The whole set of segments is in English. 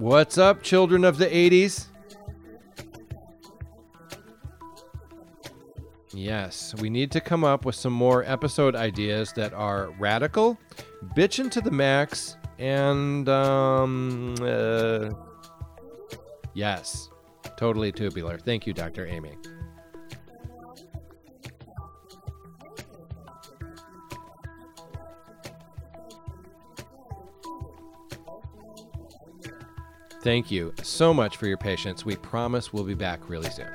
What's up, children of the 80s? Yes, we need to come up with some more episode ideas that are radical, bitchin' to the max, and, um, uh, yes, totally tubular. Thank you, Dr. Amy. Thank you so much for your patience. We promise we'll be back really soon.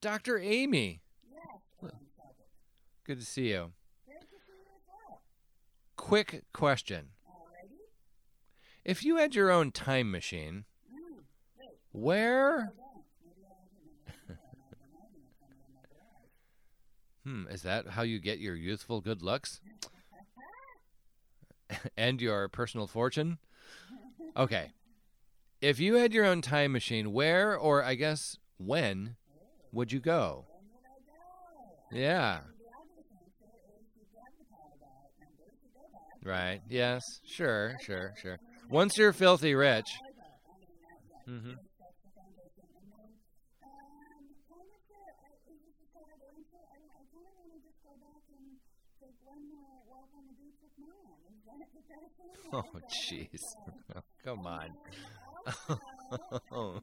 Dr. Amy. Good to see you. Quick question. If you had your own time machine, where Hmm, is that how you get your youthful good looks? and your personal fortune? Okay. If you had your own time machine, where or I guess when would you go? Yeah. Right. Yes. Sure. Sure. Sure. Once you're filthy rich. Mm-hmm. Oh, jeez. Come on.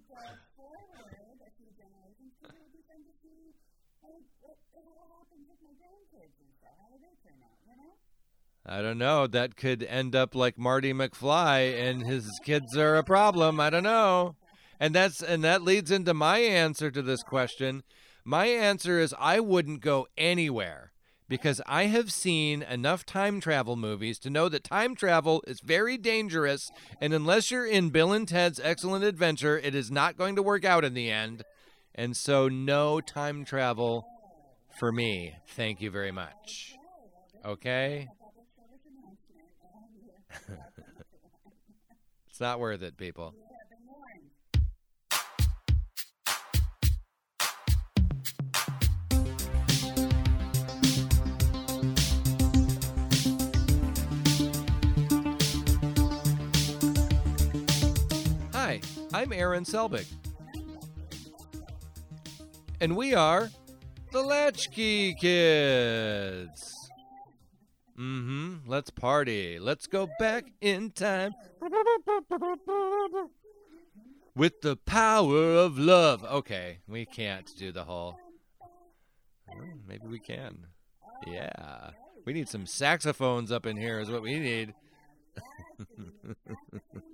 I don't know. That could end up like Marty McFly and his kids are a problem. I don't know. And that's and that leads into my answer to this question. My answer is I wouldn't go anywhere because I have seen enough time travel movies to know that time travel is very dangerous. And unless you're in Bill and Ted's Excellent Adventure, it is not going to work out in the end. And so, no time travel for me. Thank you very much. Okay? it's not worth it, people. I'm Aaron Selbig. And we are the Latchkey Kids. Mm-hmm. Let's party. Let's go back in time. With the power of love. Okay, we can't do the whole. Hmm, maybe we can. Yeah. We need some saxophones up in here, is what we need.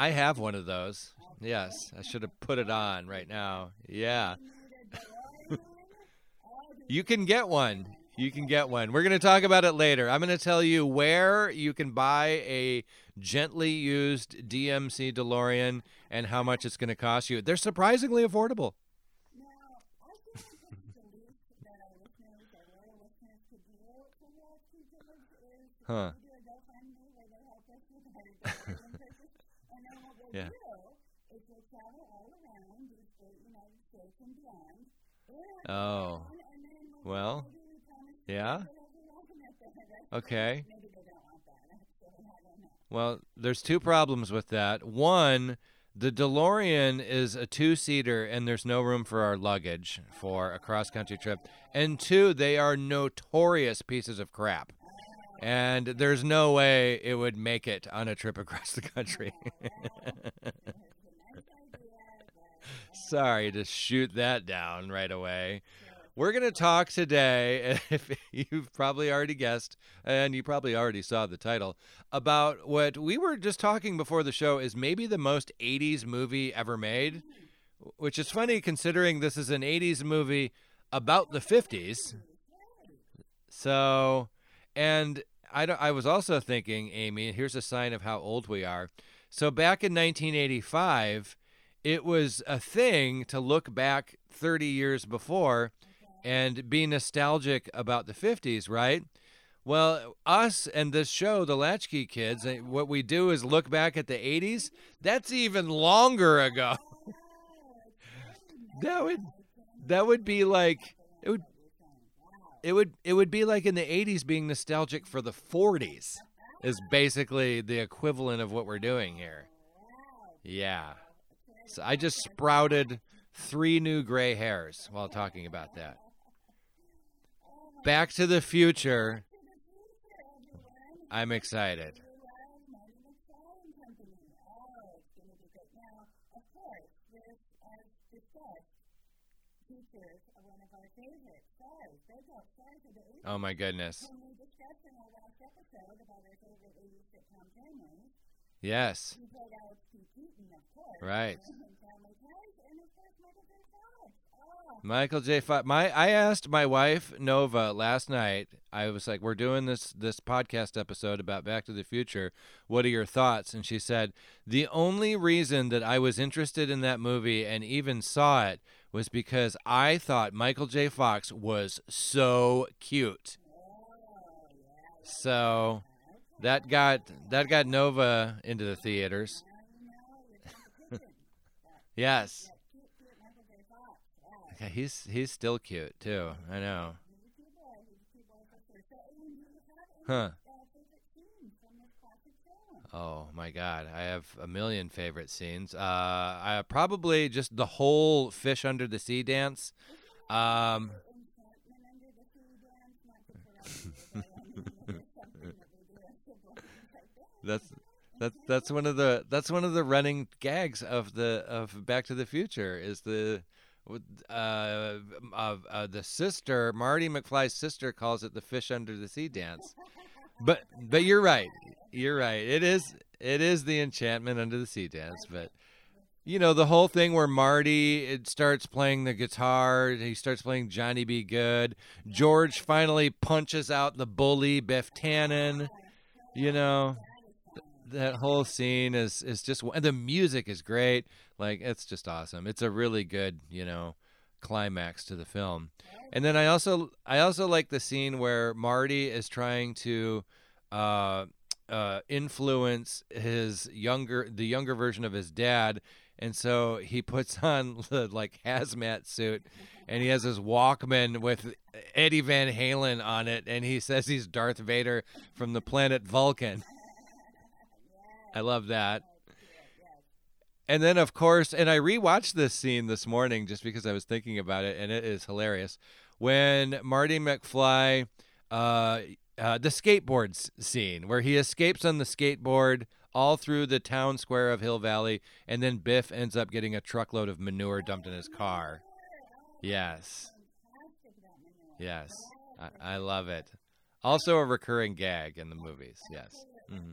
I have one of those. Yes, I should have put it on right now. Yeah. you can get one. You can get one. We're going to talk about it later. I'm going to tell you where you can buy a gently used DMC DeLorean and how much it's going to cost you. They're surprisingly affordable. huh. Oh. Well. Yeah. Okay. Well, there's two problems with that. One, the DeLorean is a two seater and there's no room for our luggage for a cross country trip. And two, they are notorious pieces of crap. And there's no way it would make it on a trip across the country. Sorry to shoot that down right away. We're going to talk today, if you've probably already guessed, and you probably already saw the title, about what we were just talking before the show is maybe the most 80s movie ever made, mm-hmm. which is funny considering this is an 80s movie about the 50s. So, and I, I was also thinking, Amy, here's a sign of how old we are. So, back in 1985, it was a thing to look back 30 years before and be nostalgic about the 50s, right? Well, us and this show, the Latchkey Kids, eh, what we do is look back at the 80s. That's even longer ago. that would that would be like it would it would it would be like in the 80s being nostalgic for the 40s is basically the equivalent of what we're doing here. Yeah. So I just sprouted three new gray hairs while talking about that. Back to the Future. I'm excited. Oh my goodness. Yes. Right. Michael J. Fox. My I asked my wife Nova last night. I was like, "We're doing this this podcast episode about Back to the Future. What are your thoughts?" And she said, "The only reason that I was interested in that movie and even saw it was because I thought Michael J. Fox was so cute." So that got that got Nova into the theaters. Yes. Yeah, he's he's still cute too. I know. Huh. Oh my God, I have a million favorite scenes. Uh, I probably just the whole fish under the sea dance. Um, that's that's that's one of the that's one of the running gags of the of Back to the Future is the uh, uh, uh, the sister Marty McFly's sister calls it the fish under the sea dance. But but you're right. You're right. It is it is the enchantment under the sea dance, but you know the whole thing where Marty it starts playing the guitar, he starts playing Johnny B. Goode. George finally punches out the bully Biff Tannen. You know, that whole scene is is just and the music is great. Like it's just awesome. It's a really good, you know, climax to the film. And then I also I also like the scene where Marty is trying to uh, uh, influence his younger the younger version of his dad and so he puts on the like hazmat suit and he has his walkman with eddie van halen on it and he says he's darth vader from the planet vulcan I love that. And then, of course, and I rewatched this scene this morning just because I was thinking about it, and it is hilarious. When Marty McFly, uh, uh, the skateboard scene where he escapes on the skateboard all through the town square of Hill Valley, and then Biff ends up getting a truckload of manure dumped in his car. Yes. Yes. I, I love it. Also, a recurring gag in the movies. Yes. Mm-hmm.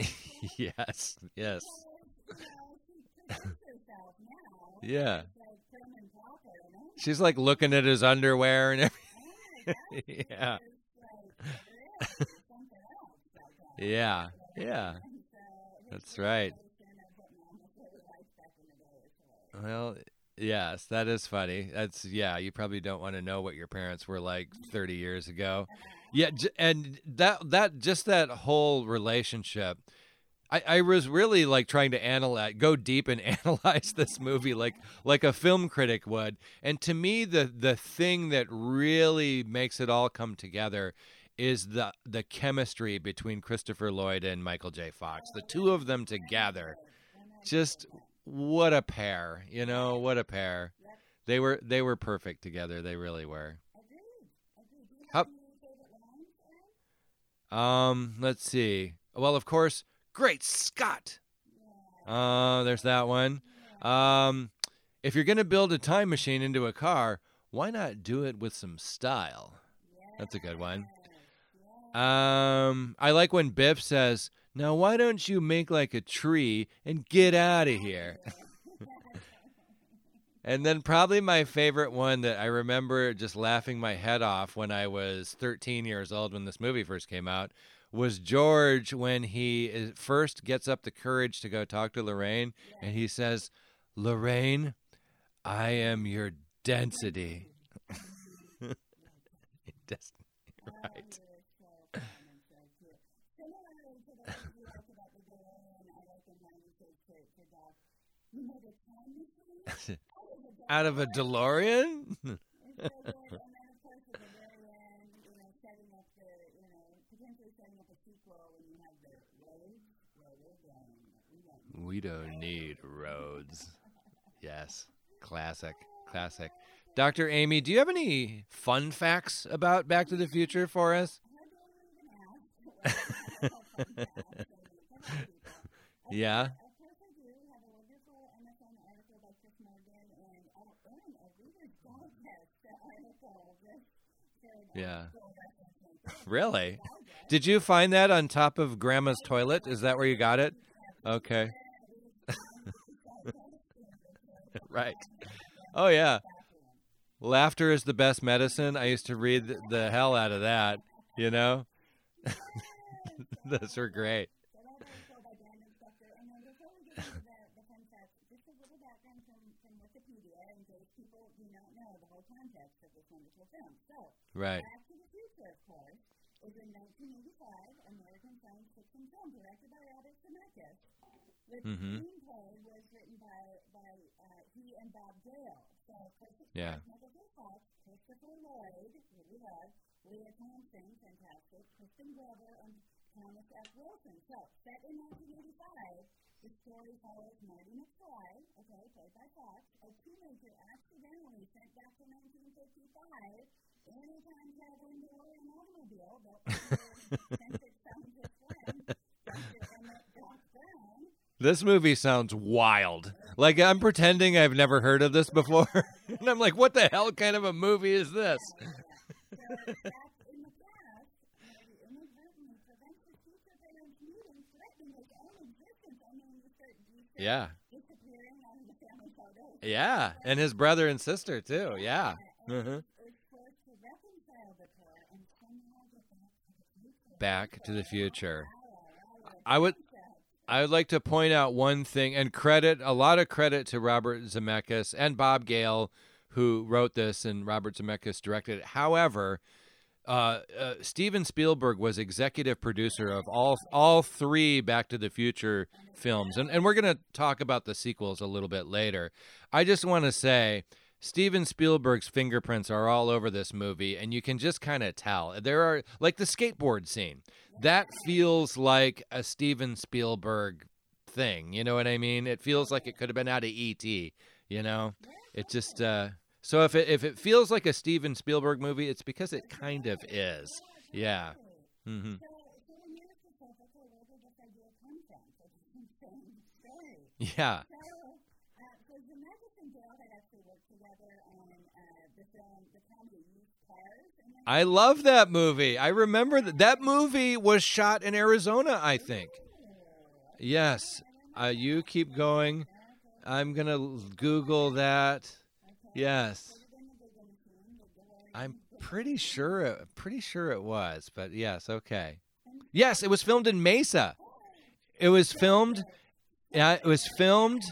yes, yes. yeah. She's like looking at his underwear and everything. yeah. yeah, yeah. That's right. Well, Yes, that is funny. That's yeah. You probably don't want to know what your parents were like 30 years ago. Yeah, and that that just that whole relationship. I, I was really like trying to analyze, go deep and analyze this movie like like a film critic would. And to me, the the thing that really makes it all come together is the the chemistry between Christopher Lloyd and Michael J. Fox. The two of them together, just what a pair, you know, what a pair. They were they were perfect together. They really were. How, um, let's see. Well, of course, Great Scott. Uh, there's that one. Um, if you're gonna build a time machine into a car, why not do it with some style? That's a good one. Um, I like when Biff says, "Now why don't you make like a tree and get out of here?" and then probably my favorite one that I remember just laughing my head off when I was 13 years old when this movie first came out was George when he is- first gets up the courage to go talk to Lorraine and he says, "Lorraine, I am your density." Right. Out of a DeLorean? We don't need roads. Yes. Classic. Classic. Dr. Amy, do you have any fun facts about Back to the Future for us? yeah. Yeah. Really? Did you find that on top of grandma's toilet? Is that where you got it? Okay. right. Oh yeah. Laughter is the best medicine. I used to read the hell out of that, you know? Those were great. Right. Back to the Future, of course, is a 1985 American science fiction film directed by Robert Zemeckis. The Mhm. screenplay was written by, by uh, he and Bob. So, Christopher Yeah. Fox, Christopher Lloyd, who we love, Lea Thompson, fantastic, Crispin Glover, and Thomas F. Wilson. So, set in 1985, the story follows Marty McFly, okay, played by Fox, a teenager accidentally sent back to 1955 This movie sounds wild. Like I'm pretending I've never heard of this before. and I'm like, what the hell kind of a movie is this? Yeah. Yeah. And his brother and sister too. Yeah. Mhm. Is forced to reconcile the pair and somehow get Back back to the future. to the future. I would I would like to point out one thing and credit a lot of credit to Robert Zemeckis and Bob Gale who wrote this and Robert Zemeckis directed it. However, uh, uh, Steven Spielberg was executive producer of all all three Back to the Future films, and and we're going to talk about the sequels a little bit later. I just want to say. Steven Spielberg's fingerprints are all over this movie, and you can just kind of tell. There are, like the skateboard scene, that feels like a Steven Spielberg thing. You know what I mean? It feels like it could have been out of E.T., you know? It just, uh, so if it, if it feels like a Steven Spielberg movie, it's because it kind of is. Yeah. Mm-hmm. So, I love that movie. I remember that that movie was shot in Arizona, I think. Yes. Uh, you keep going. I'm going to Google that. Yes. I'm pretty sure it, pretty sure it was, but yes, okay. Yes, it was filmed in Mesa. It was filmed yeah, it was filmed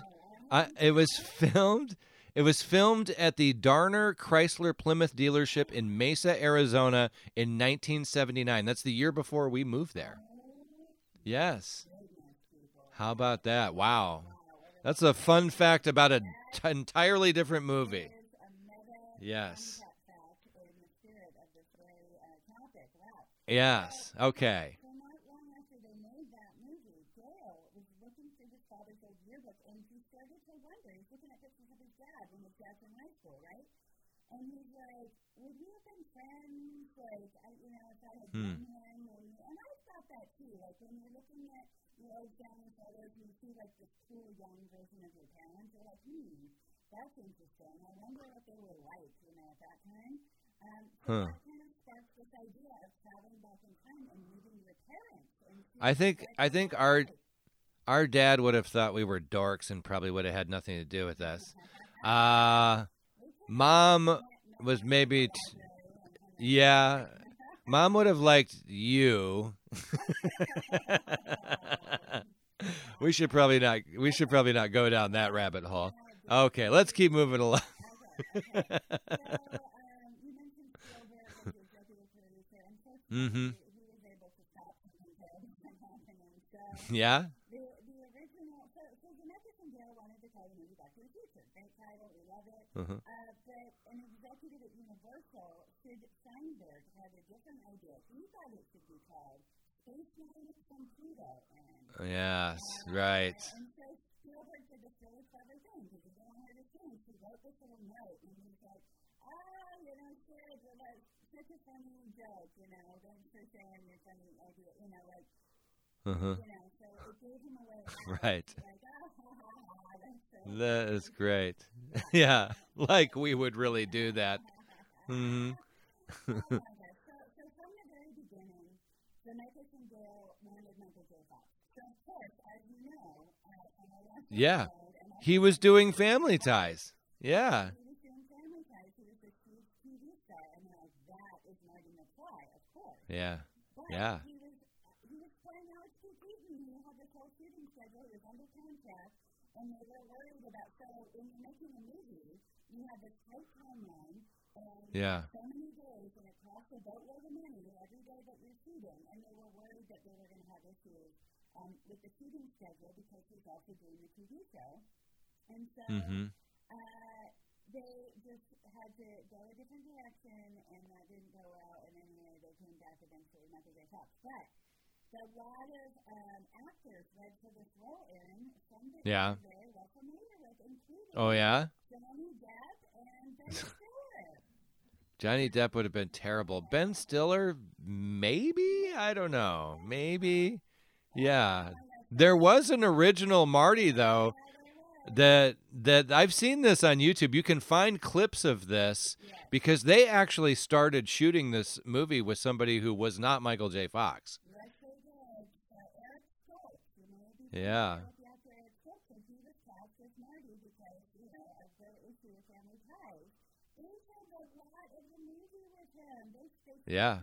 uh, it was filmed it was filmed at the Darner Chrysler Plymouth dealership in Mesa, Arizona in 1979. That's the year before we moved there. Yes. How about that? Wow. That's a fun fact about a t- entirely different movie. Yes. cut back in the spirit of this very uh, topic. Wow. Yes. Okay. So not long after they made that movie, Gale was looking through his father's old yearbook, and he started to wonder. He's looking at pictures of his dad when his dad's in high school, right? And he's like, "Would you have been friends? Like, I, you know, if I had Hmm. known him?" And, and I thought that too. Like when you're looking at your old family photos, and you see like this cool young version of your parents, you're like, "Hmm, that's interesting. I wonder what they were like, you know, at that time. Um, so Huh. that kind of sparked this idea of traveling back in time and meeting your parents. And I think I think our our dad would have thought we were dorks and probably would have had nothing to do with us. Uh mom was maybe t- yeah. Mom would have liked you. we should probably not we should probably not go down that rabbit hole. Okay, let's keep moving along. So, um, you out. Right. Ha, that's That is great. yeah, like we would really do that. hmm had this whole shooting schedule. He was under contract, and they were worried about. So when you're making a movie, you have this timeline, and Yeah. so many days, and it costs a boatload of money every day that you're shooting, and they were worried that they were going to have issues um, with the shooting schedule because he's also doing the TV show. And so hmm uh, they just had to go a different direction, and that didn't go well. And anyway, they came back eventually, Michael J. Fox. But a lot of um, actors read for this role, Aaron, some that Yeah. you're very well familiar with, including Oh yeah. Johnny Depp and Ben Stiller. Johnny Depp would have been terrible. Ben Stiller, maybe? I don't know. Maybe. Yeah. There was an original Marty though that that I've seen this on YouTube. You can find clips of this because they actually started shooting this movie with somebody who was not Michael J. Fox. Yeah. Yeah.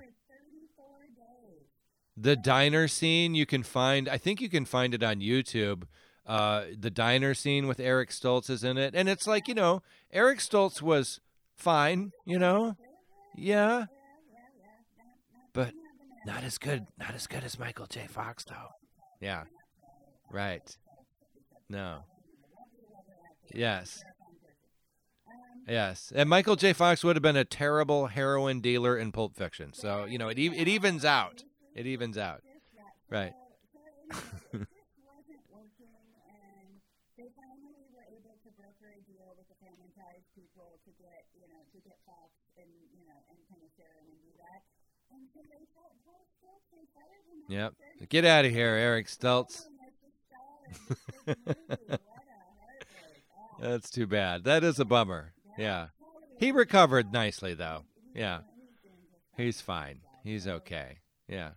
For 34 days. The diner scene you can find. I think you can find it on YouTube. Uh, the diner scene with Eric Stoltz is in it, and it's like you know, Eric Stoltz was fine, you know, yeah, but not as good, not as good as Michael J. Fox though. Yeah, right. No. Yes. Yes, and Michael J. Fox would have been a terrible heroin dealer in Pulp Fiction. So you know, it it evens out. It evens out. Right. So, so anyway, this wasn't working, and they finally were able to broker a deal with the people to get, you know, to get and, you know, and kind of share and do that. And so they felt well, still they fired him after Yep. 30 Get out of here, Eric Stoltz. and as the star of this big movie. What a heartbreak. Oh, That's too bad. That is a bummer. Yeah. He recovered nicely though. Yeah. He's fine. He's okay. Yeah,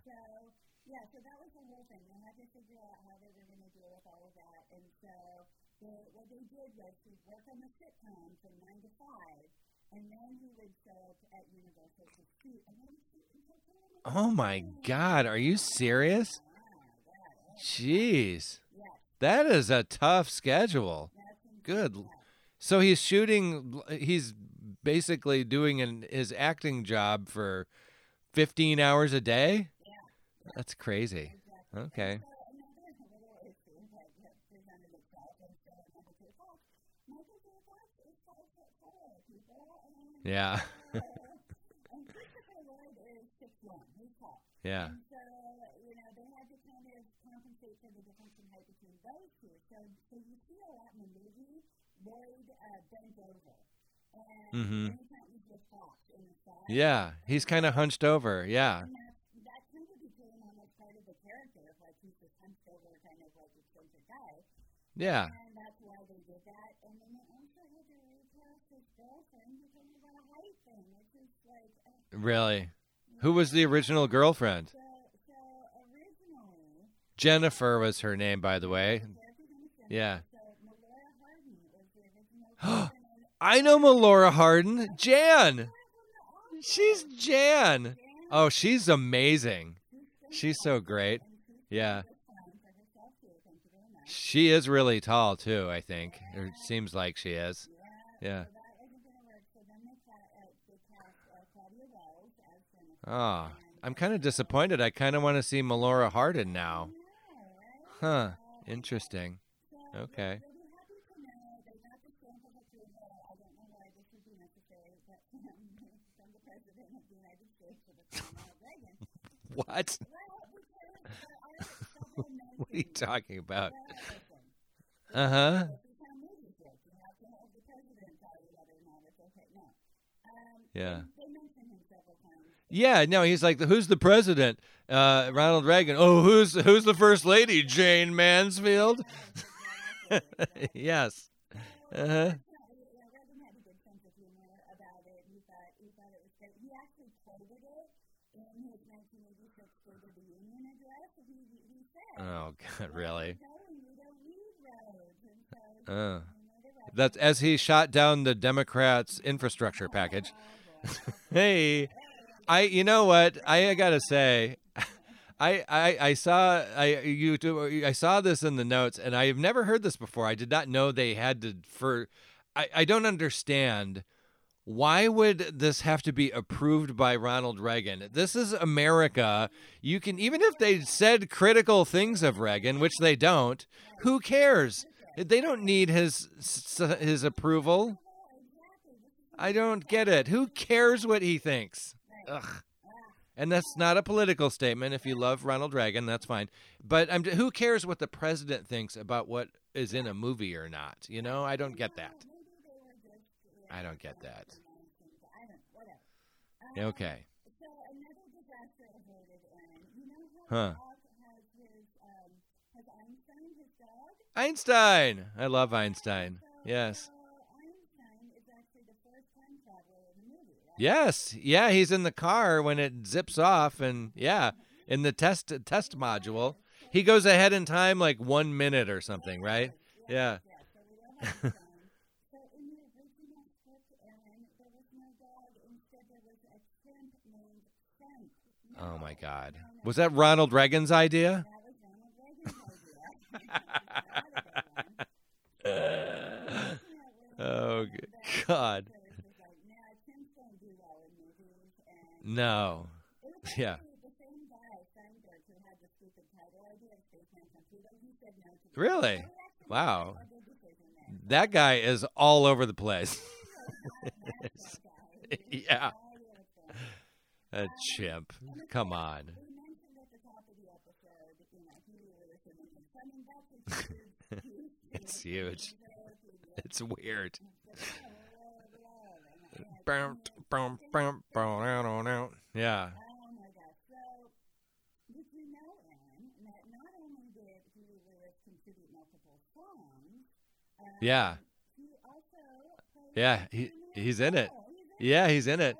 so that was the whole thing. They had to figure out how they were going to deal with all of that. And so they, what they did was to work on the sitcom from 9 to 5, and then he would show up at Universal to shoot. And then shoot Oh my God. Are you serious? Jeez. That is a tough schedule. Good. So he's shooting. He's basically doing an, his acting job for 15 hours a day. That's crazy. Okay. So another little issue that, that presented itself was that Michael J. Fox, Michael J. Fox is five foot four, people, and, Yeah. and Christopher Lloyd is six one. He's Yeah. And so, you know, they had to kind of compensate for the difference in height between those two. So, so you see a lot in the movie, Lloyd uh, bent over. And Mhm. anytime you get in the side, Yeah. He's kind of hunched over. Yeah. and that, that kind of became almost part of the character of like he's this hunched over kind of like eccentric guy. Yeah. And that's why they did that. And then they also had to Really? Who was the original girlfriend? So, so originally, Jennifer was her name, by the way. Yeah. so Melora Hardin was the original girlfriend. I know Melora Hardin. Jan. She's Jan. Oh, she's amazing. She's so great. Yeah. She is really tall too, I think. It seems like she is. Yeah. Oh, I'm kind of disappointed. I kind of want to see Melora Hardin now. Huh. Interesting. Okay. What? what are you talking about? Uh huh. Yeah. Yeah, no, he's like, who's the president? Uh, Ronald Reagan. Oh, who's who's the first lady? Jayne Mansfield. yes. Uh huh. Oh God, really? Uh, that's as he shot down the Democrats' infrastructure package. hey, I, you know what? I, gotta say, I, I, I saw I you I saw this in the notes, and I have never heard this before. I did not know they had to for. I, I don't understand. Why would this have to be approved by Ronald Reagan? This is America. You can even if they said critical things of Reagan, which they don't. Who cares? They don't need his his approval. I don't get it. Who cares what he thinks? Ugh. And that's not a political statement. If you love Ronald Reagan, that's fine. But I'm, who cares what the president thinks about what is in a movie or not? You know, I don't get that. I don't get that. Okay. Huh. Einstein. I love Einstein. Yes. Yes. Yeah, he's in the car when it zips off and yeah, in the test test module. He goes ahead in time like 1 minute or something, right? Yeah. Oh my god. Was that Ronald Reagan's idea? oh god. No. Yeah. Really? Wow. That guy is all over the place. yeah. A chimp. Come on. it's huge. It's weird. Bow, bow, bow, bow, out, on, out. Yeah. Yeah. Yeah, he he's in it. Yeah, he's in it.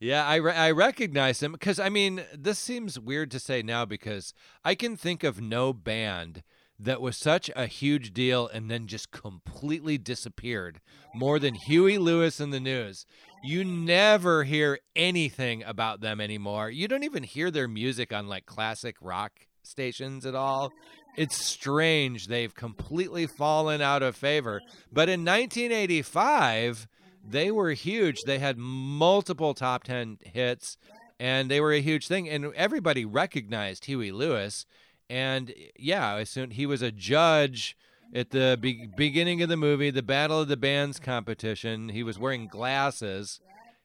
Yeah, I, re- I recognize him because I mean, this seems weird to say now because I can think of no band that was such a huge deal and then just completely disappeared more than Huey Lewis and the News. You never hear anything about them anymore. You don't even hear their music on like classic rock stations at all. It's strange they've completely fallen out of favor. But in 1985, they were huge. They had multiple top 10 hits and they were a huge thing and everybody recognized Huey Lewis and yeah, I soon he was a judge at the be- beginning of the movie, the Battle of the Bands competition. He was wearing glasses.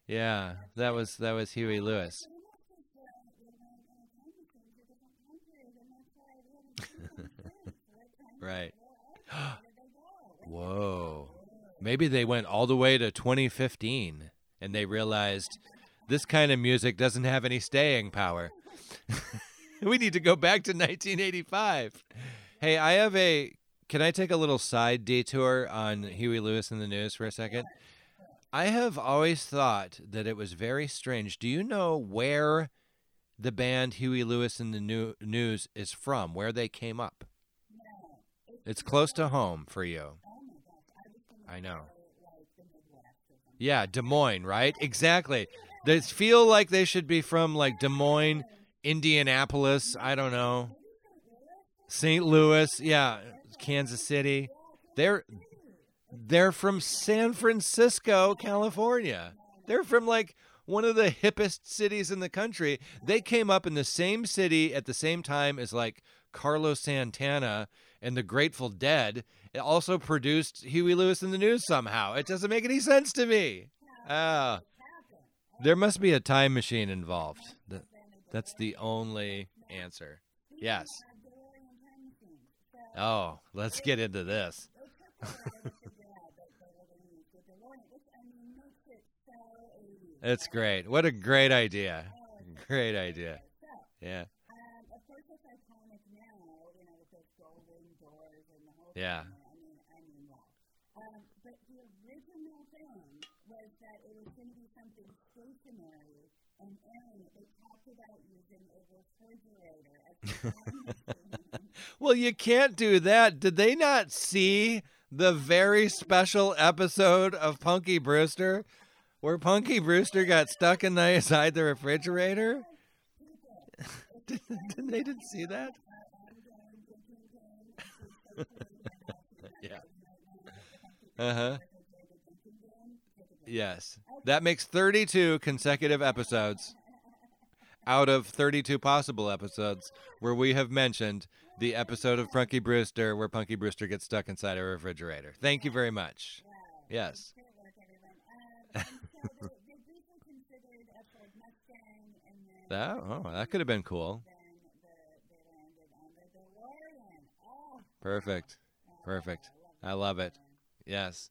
Yeah, that was that was Huey Lewis. right. Whoa. Maybe they went all the way to 2015 and they realized this kind of music doesn't have any staying power. we need to go back to 1985. Hey, I have a. Can I take a little side detour on Huey Lewis in the news for a second? I have always thought that it was very strange. Do you know where the band Huey Lewis and the New- News is from? Where they came up? It's close to home for you. I know. Yeah, Des Moines, right? Exactly. They feel like they should be from like Des Moines, Indianapolis. I don't know. St. Louis, yeah, Kansas City. They're they're from San Francisco, California. They're from like one of the hippest cities in the country. They came up in the same city at the same time as like Carlos Santana and the Grateful Dead. It also produced Huey Lewis and the News somehow. It doesn't make any sense to me. Ah. there must be a time machine involved. That, that's the only answer. Yes. Oh, let's get into this. It's great. What a great idea. Great idea. Yeah. Yeah. Um, but the original thing was that it was going to be something stationary, and they talked about using a refrigerator as well, you can't do that. Did they not see the very special episode of Punky Brewster where Punky Brewster got stuck inside the refrigerator? didn't they didn't see that? yeah. Uh huh. Yes. That makes 32 consecutive episodes out of 32 possible episodes where we have mentioned the episode of Punky Brewster where Punky Brewster gets stuck inside a refrigerator. Thank you very much. Yes. that, oh, that could have been cool. Perfect. Perfect. I love it. Yes.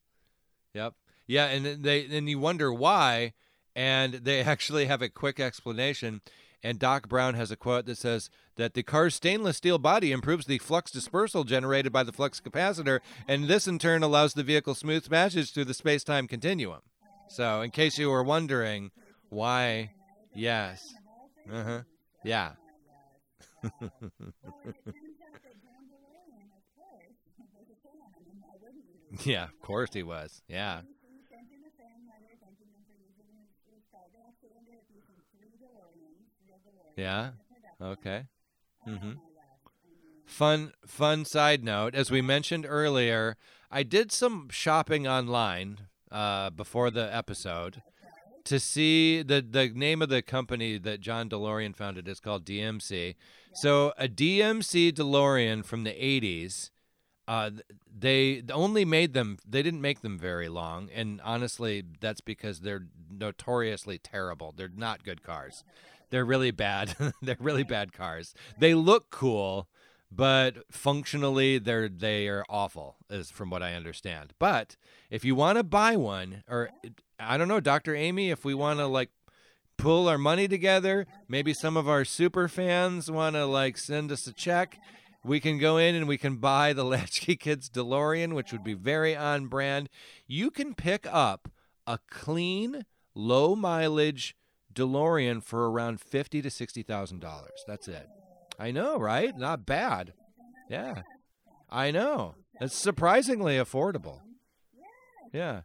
Yep. Yeah, and then they and you wonder why, and they actually have a quick explanation. And Doc Brown has a quote that says that the car's stainless steel body improves the flux dispersal generated by the flux capacitor, and this in turn allows the vehicle smooth passage through the space time continuum. So, in case you were wondering why, yes. Uh huh. Yeah. Yeah, of course he was. Yeah. Yeah. Okay. Mm-hmm. Fun fun side note, as we mentioned earlier, I did some shopping online uh, before the episode to see the the name of the company that John DeLorean founded is called DMC. So a DMC DeLorean from the 80s uh, they only made them. They didn't make them very long, and honestly, that's because they're notoriously terrible. They're not good cars. They're really bad. they're really bad cars. They look cool, but functionally, they're they are awful, is from what I understand. But if you want to buy one, or I don't know, Doctor Amy, if we want to like pull our money together, maybe some of our super fans want to like send us a check we can go in and we can buy the Latchkey Kids DeLorean, which would be very on brand. You can pick up a clean, low mileage DeLorean for around fifty to sixty thousand dollars. That's it. I know, right? Not bad. Yeah, I know. It's surprisingly affordable. Yeah.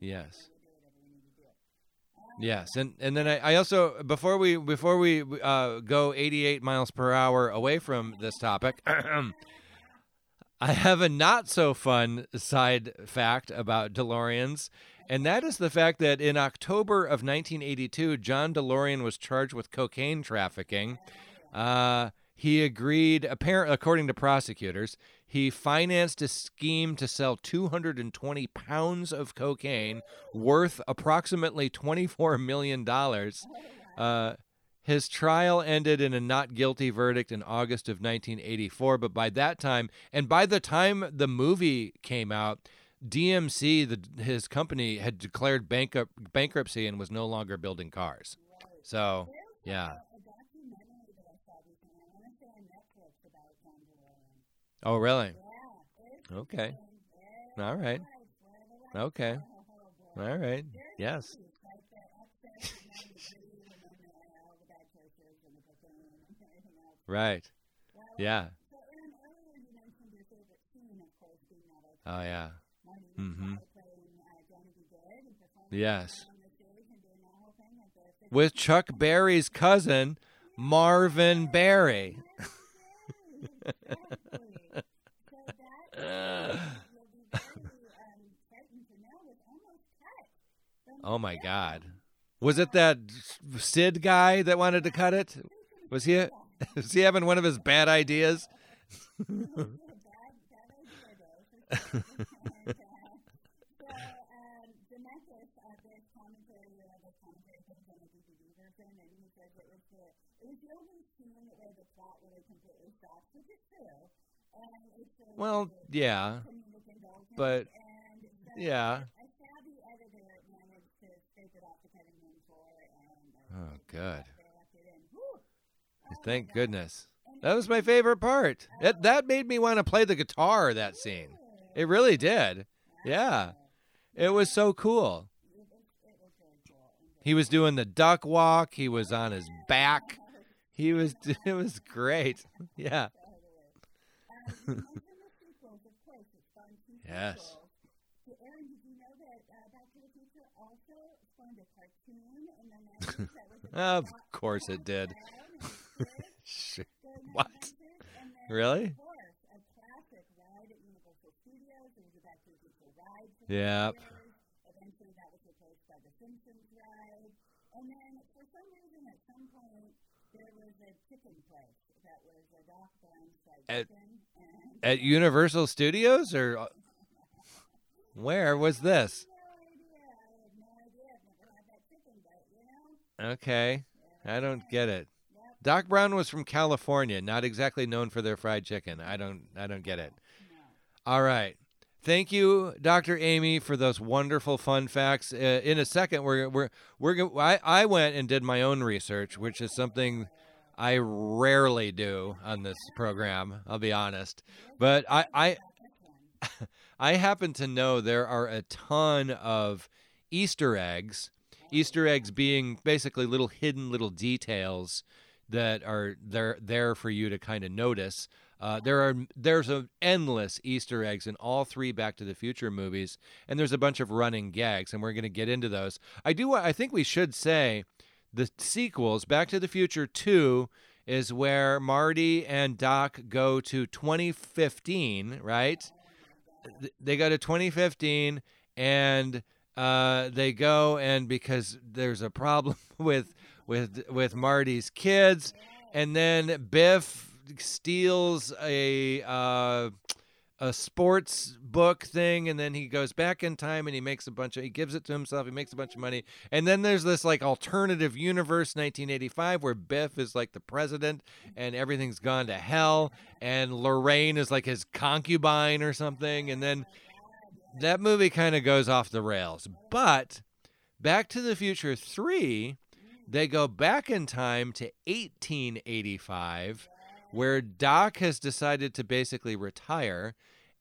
Yes. Yes, and and then I, I also before we before we uh, go 88 miles per hour away from this topic, I have a not so fun side fact about DeLoreans, and that is the fact that in October of 1982, John DeLorean was charged with cocaine trafficking. Uh, he agreed, apparent, according to prosecutors, he financed a scheme to sell 220 pounds of cocaine worth approximately $24 million. Uh, his trial ended in a not guilty verdict in August of 1984, but by that time, and by the time the movie came out, DMC, the, his company, had declared bankrupt, bankruptcy and was no longer building cars. So, yeah. Oh, really? Okay. All right. Okay. All right. Yes. Right. Well, Yeah. So, Aaron, earlier you mentioned your favorite scene, of course, being that Oh, yeah. Mhm. Playing uh, Johnny B. Goode and performing Yes. on the stage and doing that whole thing at the fifth With Chuck Berry's cousin, Marvin Berry. Exactly. So that will be very um, to know was almost cut. from the oh, my. God. Was it that Sid guy that wanted to cut it? Was he, was he having one of his bad ideas? Bad, bad idea, though, for sure. And, so, Demetrius, this commentary, this commentary comes on the DVD version, and he says it was the, it was the only scene where the plot really completely stops, which is true. And it's sort of Well, yeah. but- Yeah. a savvy editor managed to scrape it off the cutting room floor, and Oh, good. they left it in. Whew. Oh, Thank goodness. That was my favorite part. It, that made me want to play the guitar, that scene. It really did. Yeah. It was so cool. He was doing the duck walk. He was on his back. He was. It was great. Yeah. Yes. sequels. So, Aaron, did you know that Back to the Future also spawned a cartoon in the 90s that was about Of course it did. Shit. kids during the What? 90s? And then, Really? Of course, a classic ride at Universal Studios. It was a Back to the Future ride. for Yep. years. Eventually, that was replaced by the Simpsons ride. And then, for some reason, at some point, there was a chicken place that was a Doc Brown At- At Universal Studios or uh, where was this? no idea. I no idea. I've never had that chicken, but you know. Okay. I don't get it. Doc Brown was from California, not exactly known for their fried chicken. I don't I don't get it. All right. Thank you, Dr. Amy, for those wonderful fun facts. Uh, in a second, we're we're we're I, I went and did my own research, which is something I rarely do on this program. I'll be honest, but I I I happen to know there are a ton of Easter eggs. Easter eggs being basically little hidden little details that are there there for you to kind of notice. Uh, there are there's a endless Easter eggs in all three Back to the Future movies, and there's a bunch of running gags, and we're going to get into those. I do. I think we should say the sequels. Back to the Future Two is where Marty and Doc go to 2015, right? They go to 2015, and uh, they go and because there's a problem with with with Marty's kids, and then Biff steals a uh, a sports book thing, and then he goes back in time and he makes a bunch of he gives it to himself. He makes a bunch of money, and then there's this like alternative universe, 1985, where Biff is like the president, and everything's gone to hell, and Lorraine is like his concubine or something, and then that movie kind of goes off the rails. But Back to the Future 3, they go back in time to 1885, where Doc has decided to basically retire.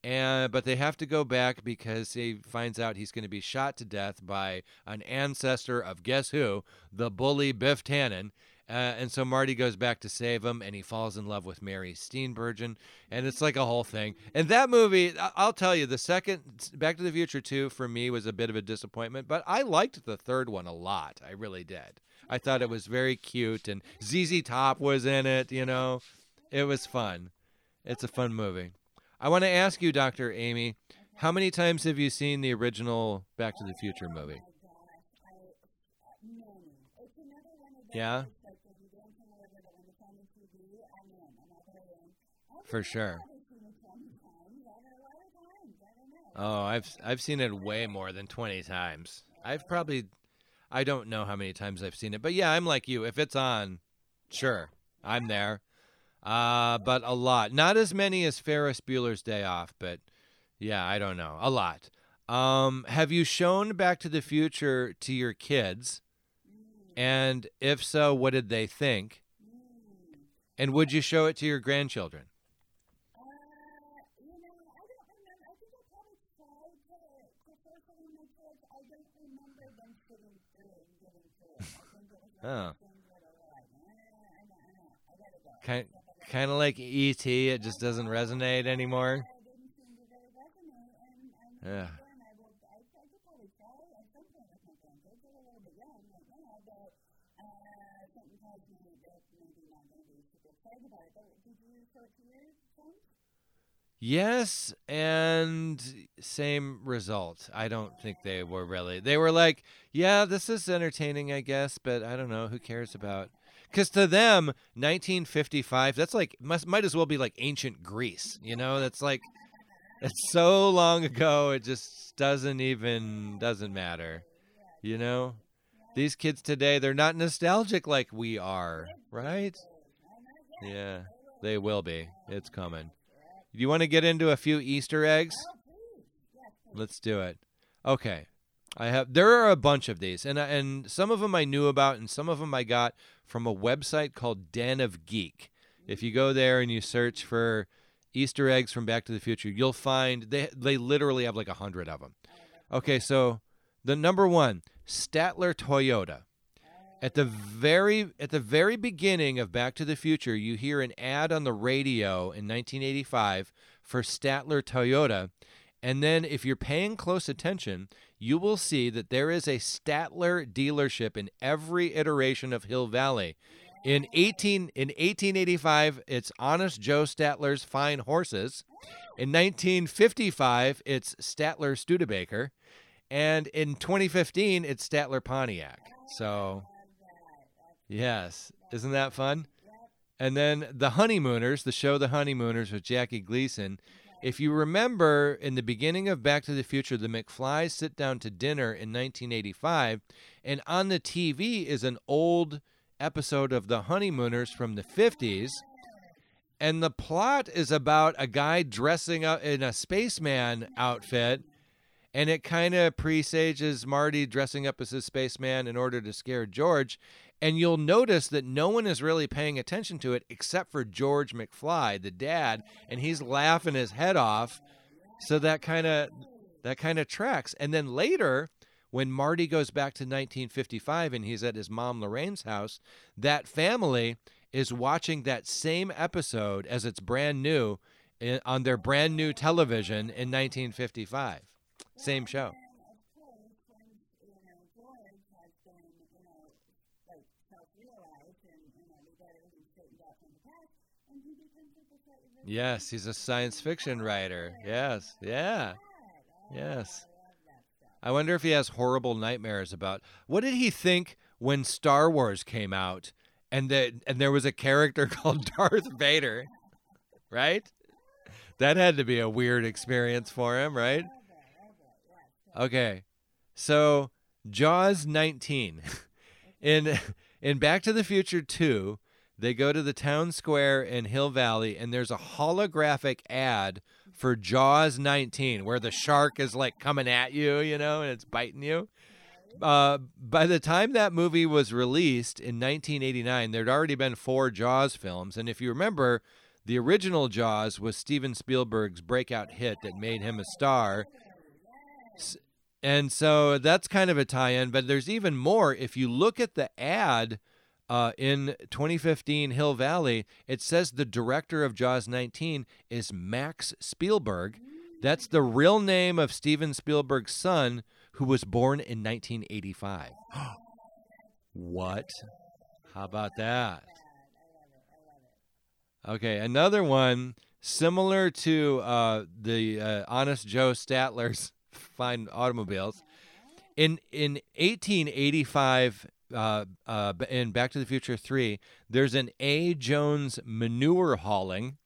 And, but they have to go back because he finds out he's going to be shot to death by an ancestor of guess who? The bully Biff Tannen. Uh, and so Marty goes back to save him, and he falls in love with Mary Steenburgen, and it's like a whole thing. And that movie, I'll tell you, the second Back to the Future 2 for me was a bit of a disappointment, but I liked the third one a lot. I really did. I thought it was very cute, and ZZ Top was in it. You know, it was fun. It's a fun movie. I want to ask you, Dr. Amy, how many times have you seen the original Back to the Future movie? Yeah? For sure. probably seen it 20 times, I don't know, a lot of times, I don't know. Oh, I've I've seen it way more than 20 times. I've probably I don't know how many times I've seen it, but yeah, I'm like you. If it's on, sure, I'm there. Uh, but a lot. Not as many as Ferris Bueller's Day Off, but yeah, I don't know. A lot. Um, have you shown Back to the Future to your kids? And if so, what did they think? And would you show it to your grandchildren? Uh, don't remember them sitting through and getting through it. I think it was one Oh. of those things where they were like, nah, I know, I know, I gotta go. Kind kind of like ET. It just doesn't resonate anymore. Yeah. Yes, and same result. I don't think they were really. They were like, "Yeah, this is entertaining, I guess, but I don't know. Who cares about?" Because to them, 1955, that's like must, might as well be like ancient Greece. You know, that's like it's so long ago. It just doesn't even doesn't matter. You know, these kids today, they're not nostalgic like we are, right? Yeah, they will be. It's coming. Do you want to get into a few Easter eggs? Let's do it. Okay. I have there are a bunch of these and I- and some of them I knew about and some of them I got from a website called Den of Geek. If you go there and you search for Easter eggs from Back to the Future, you'll find they they literally have like a hundred of them. Okay, so the number one, Statler Toyota. At the very at the very beginning of Back to the Future, you hear an ad on the radio in 1985 for Statler Toyota, and then if you're paying close attention, you will see that there is a Statler dealership in every iteration of Hill Valley. In 18 in 1885, it's Honest Joe Statler's Fine Horses. In 1955, it's Statler Studebaker, and in 2015, it's Statler Pontiac. So, yes, isn't that fun? And then the Honeymooners, the show The Honeymooners with Jackie Gleason. If you remember in the beginning of Back to the Future, the McFlys sit down to dinner in 1985, and on the TV is an old episode of The Honeymooners from the 50s. And the plot is about a guy dressing up in a spaceman outfit, and it kind of presages Marty dressing up as a spaceman in order to scare George. And you'll notice that no one is really paying attention to it except for George McFly, the dad, and he's laughing his head off. So that kind of that kind of tracks. And then later, when Marty goes back to 1955 and he's at his mom Lorraine's house, that family is watching that same episode as it's brand new eh, on their brand new television in 1955. Same show. And of course, since, you know, George has been, you know, like self-realized and, you know, we got everything straightened out from the past, and he becomes just a slightly different Yes, he's a science fiction writer. Yes, yeah, yes. I wonder if he has horrible nightmares about what did he think when Star Wars came out and that and there was a character called Darth Vader, right? That had to be a weird experience for him, right? Okay. So, Jaws 19. In in Back to the Future 2, they go to the town square in Hill Valley and there's a holographic ad for Jaws 19 where the shark is like coming at you, you know, and it's biting you. Uh, by the time that movie was released in 1989, there'd already been four Jaws films. And if you remember, the original Jaws was Steven Spielberg's breakout hit that made him a star. And so that's kind of a tie in, but there's even more. If you look at the ad uh, in 2015 Hill Valley, it says the director of Jaws 19 is Max Spielberg. That's the real name of Steven Spielberg's son, who was born in 1985. what? How about that? Okay, another one similar to uh, the uh, Honest Joe Statler's fine automobiles. In in 1885, uh, uh, in Back to the Future 3, there's an A. Jones manure hauling.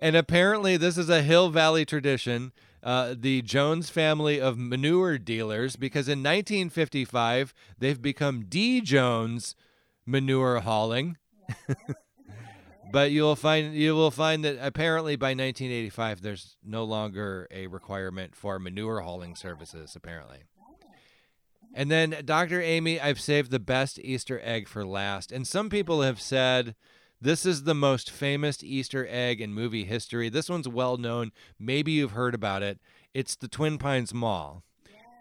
and apparently, this is a Hill Valley tradition. Uh, the Jones family of manure dealers, because in 1955, they've become D. Jones manure hauling. But you'll find you will find that apparently by 1985 there's no longer a requirement for manure hauling services apparently. And then Dr. Amy, I've saved the best Easter egg for last. And some people have said this is the most famous Easter egg in movie history. This one's well known. Maybe you've heard about it. It's the Twin Pines Mall.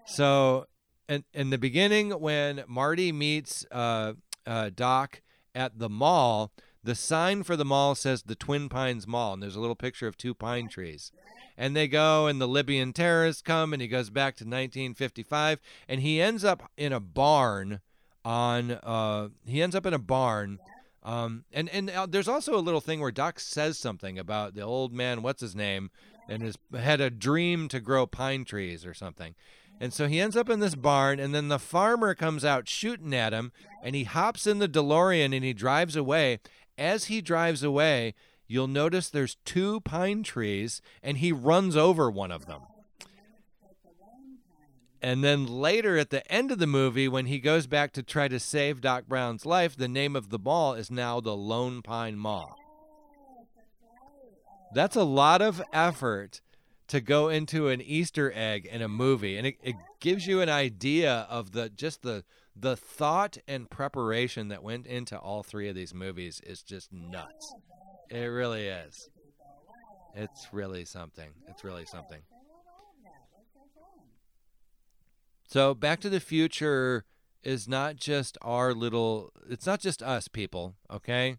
So, in, in the beginning, when Marty meets uh, uh, Doc at the mall, the sign for the mall says the Twin Pines Mall, and there's a little picture of two pine trees. And they go, and the Libyan terrorists come, and he goes back to 1955, and he ends up in a barn. On uh, he ends up in a barn, um, and and uh, there's also a little thing where Doc says something about the old man, what's his name, and has had a dream to grow pine trees or something. And so he ends up in this barn, and then the farmer comes out shooting at him, and he hops in the DeLorean and he drives away. As he drives away, you'll notice there's two pine trees, and he runs over one of them. And then later at the end of the movie, when he goes back to try to save Doc Brown's life, the name of the mall is now the Lone Pine Mall. That's a lot of effort to go into an Easter egg in a movie, and it, it gives you an idea of the just the the thought and preparation that went into all three of these movies is just nuts. It really is. It's really something. It's really something. So Back to the Future is not just our little it's not just us people, okay?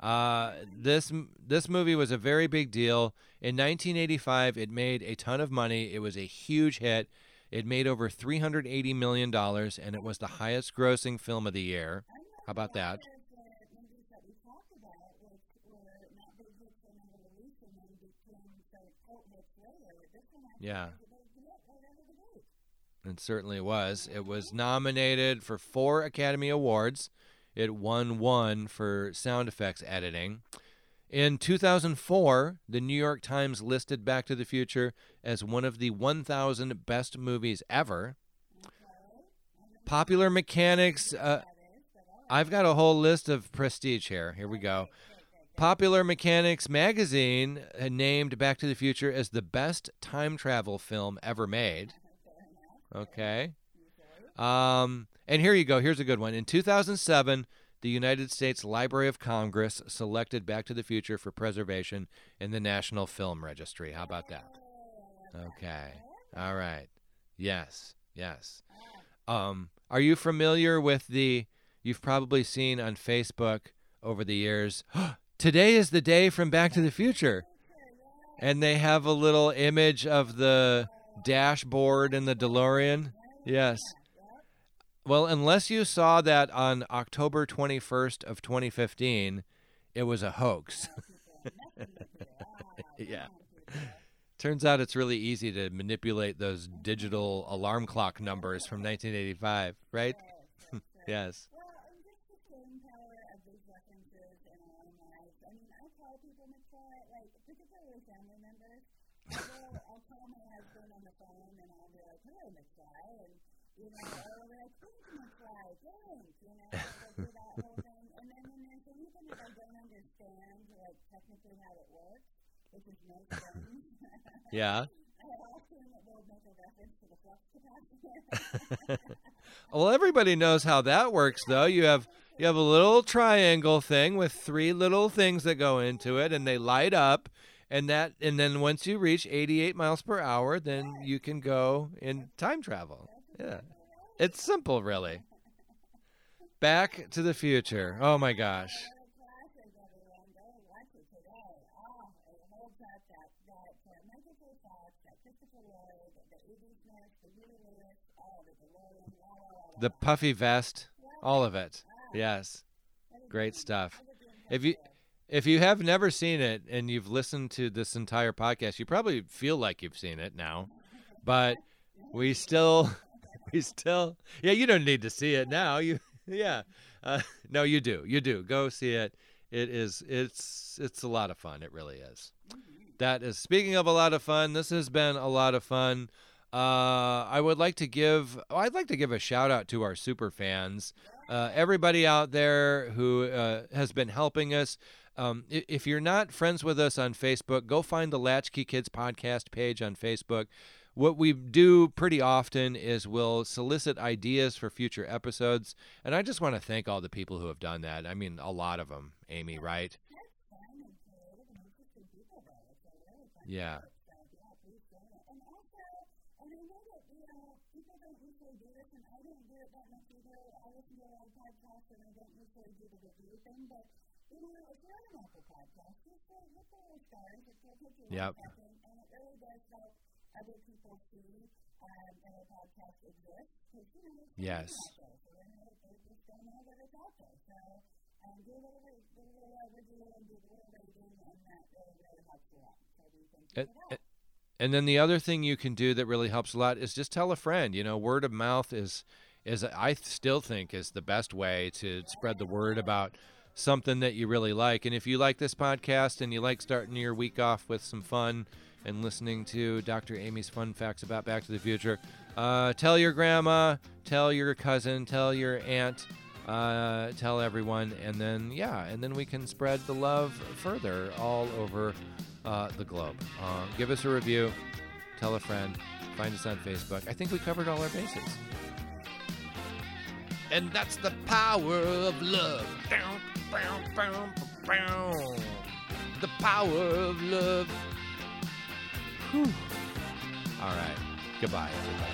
Uh, this this movie was a very big deal. In 1985, it made a ton of money. It was a huge hit. It made over 380 million dollars, and it was the highest grossing film of the year. How about that? Yeah. It certainly was. It was nominated for four Academy Awards. It won one for sound effects editing. In 2004, the New York Times listed Back to the Future as one of the 1,000 best movies ever. Popular Mechanics, uh, I've got a whole list of prestige here. Here we go. Popular Mechanics magazine named Back to the Future as the best time travel film ever made. Okay. Um, and here you go. Here's a good one. In 2007, the United States Library of Congress selected Back to the Future for preservation in the National Film Registry. How about that? Okay. All right. Yes. Yes. Um, are you familiar with the? You've probably seen on Facebook over the years. Today is the day from Back to the Future, and they have a little image of the dashboard in the DeLorean. Yes. Well, unless you saw that on October 21st of 2015, it was a hoax. yeah. Turns out it's really easy to manipulate those digital alarm clock numbers from 1985, right? yes. you know, or like, thank you, McFly, thanks, you know, do that whole thing. And then when there's even if I don't understand, like, technically how it works, which is no sense. Yeah. well, everybody knows how that works, though. You have you have a little triangle thing with three little things that go into it, and they light up, and that and then once you reach 88 miles per hour, then you can go in time travel. Yeah. It's simple, really. Back to the Future. Oh my gosh. The puffy vest, all of it. Yes. Great stuff. If you if you have never seen it and you've listened to this entire podcast, you probably feel like you've seen it now. But we still we still yeah you don't need to see it now you yeah uh, no you do you do go see it it is it's it's a lot of fun it really is that is speaking of a lot of fun this has been a lot of fun uh, I would like to give oh, I'd like to give a shout out to our super fans. Uh, everybody out there who uh, has been helping us. Um, if you're not friends with us on Facebook, go find the Latchkey Kids podcast page on Facebook. What we do pretty often is we'll solicit ideas for future episodes and i just want to thank all the people who have done that. I mean a lot of them amy right? Yeah people don't usually do this, and I don't do it that much either. I listen to a lot of podcasts, and I don't usually do the review thing, but you know, if you're on an Apple podcast, just uh, hit the little stars. It will take you Yep. and it really does help other people see um, that a podcast exists. Because, you know, Yes. out there, so they just don't know that it's out there. So um, do a do a little and do a little rating, and that really, really helps a lot. So we think And, it and then the other thing you can do that really helps a lot is just tell a friend. You know, word of mouth is is I still think is the best way to spread the word about something that you really like. And if you like this podcast and you like starting your week off with some fun and listening to Dr. Amy's fun facts about Back to the Future, uh, tell your grandma, tell your cousin, tell your aunt, uh, tell everyone, and then yeah, and then we can spread the love further all over uh, the globe. Uh, give us a review, tell a friend, find us on Facebook. I think we covered all our bases. And that's the power of love. The power of love. Whew. All right. Goodbye, everybody.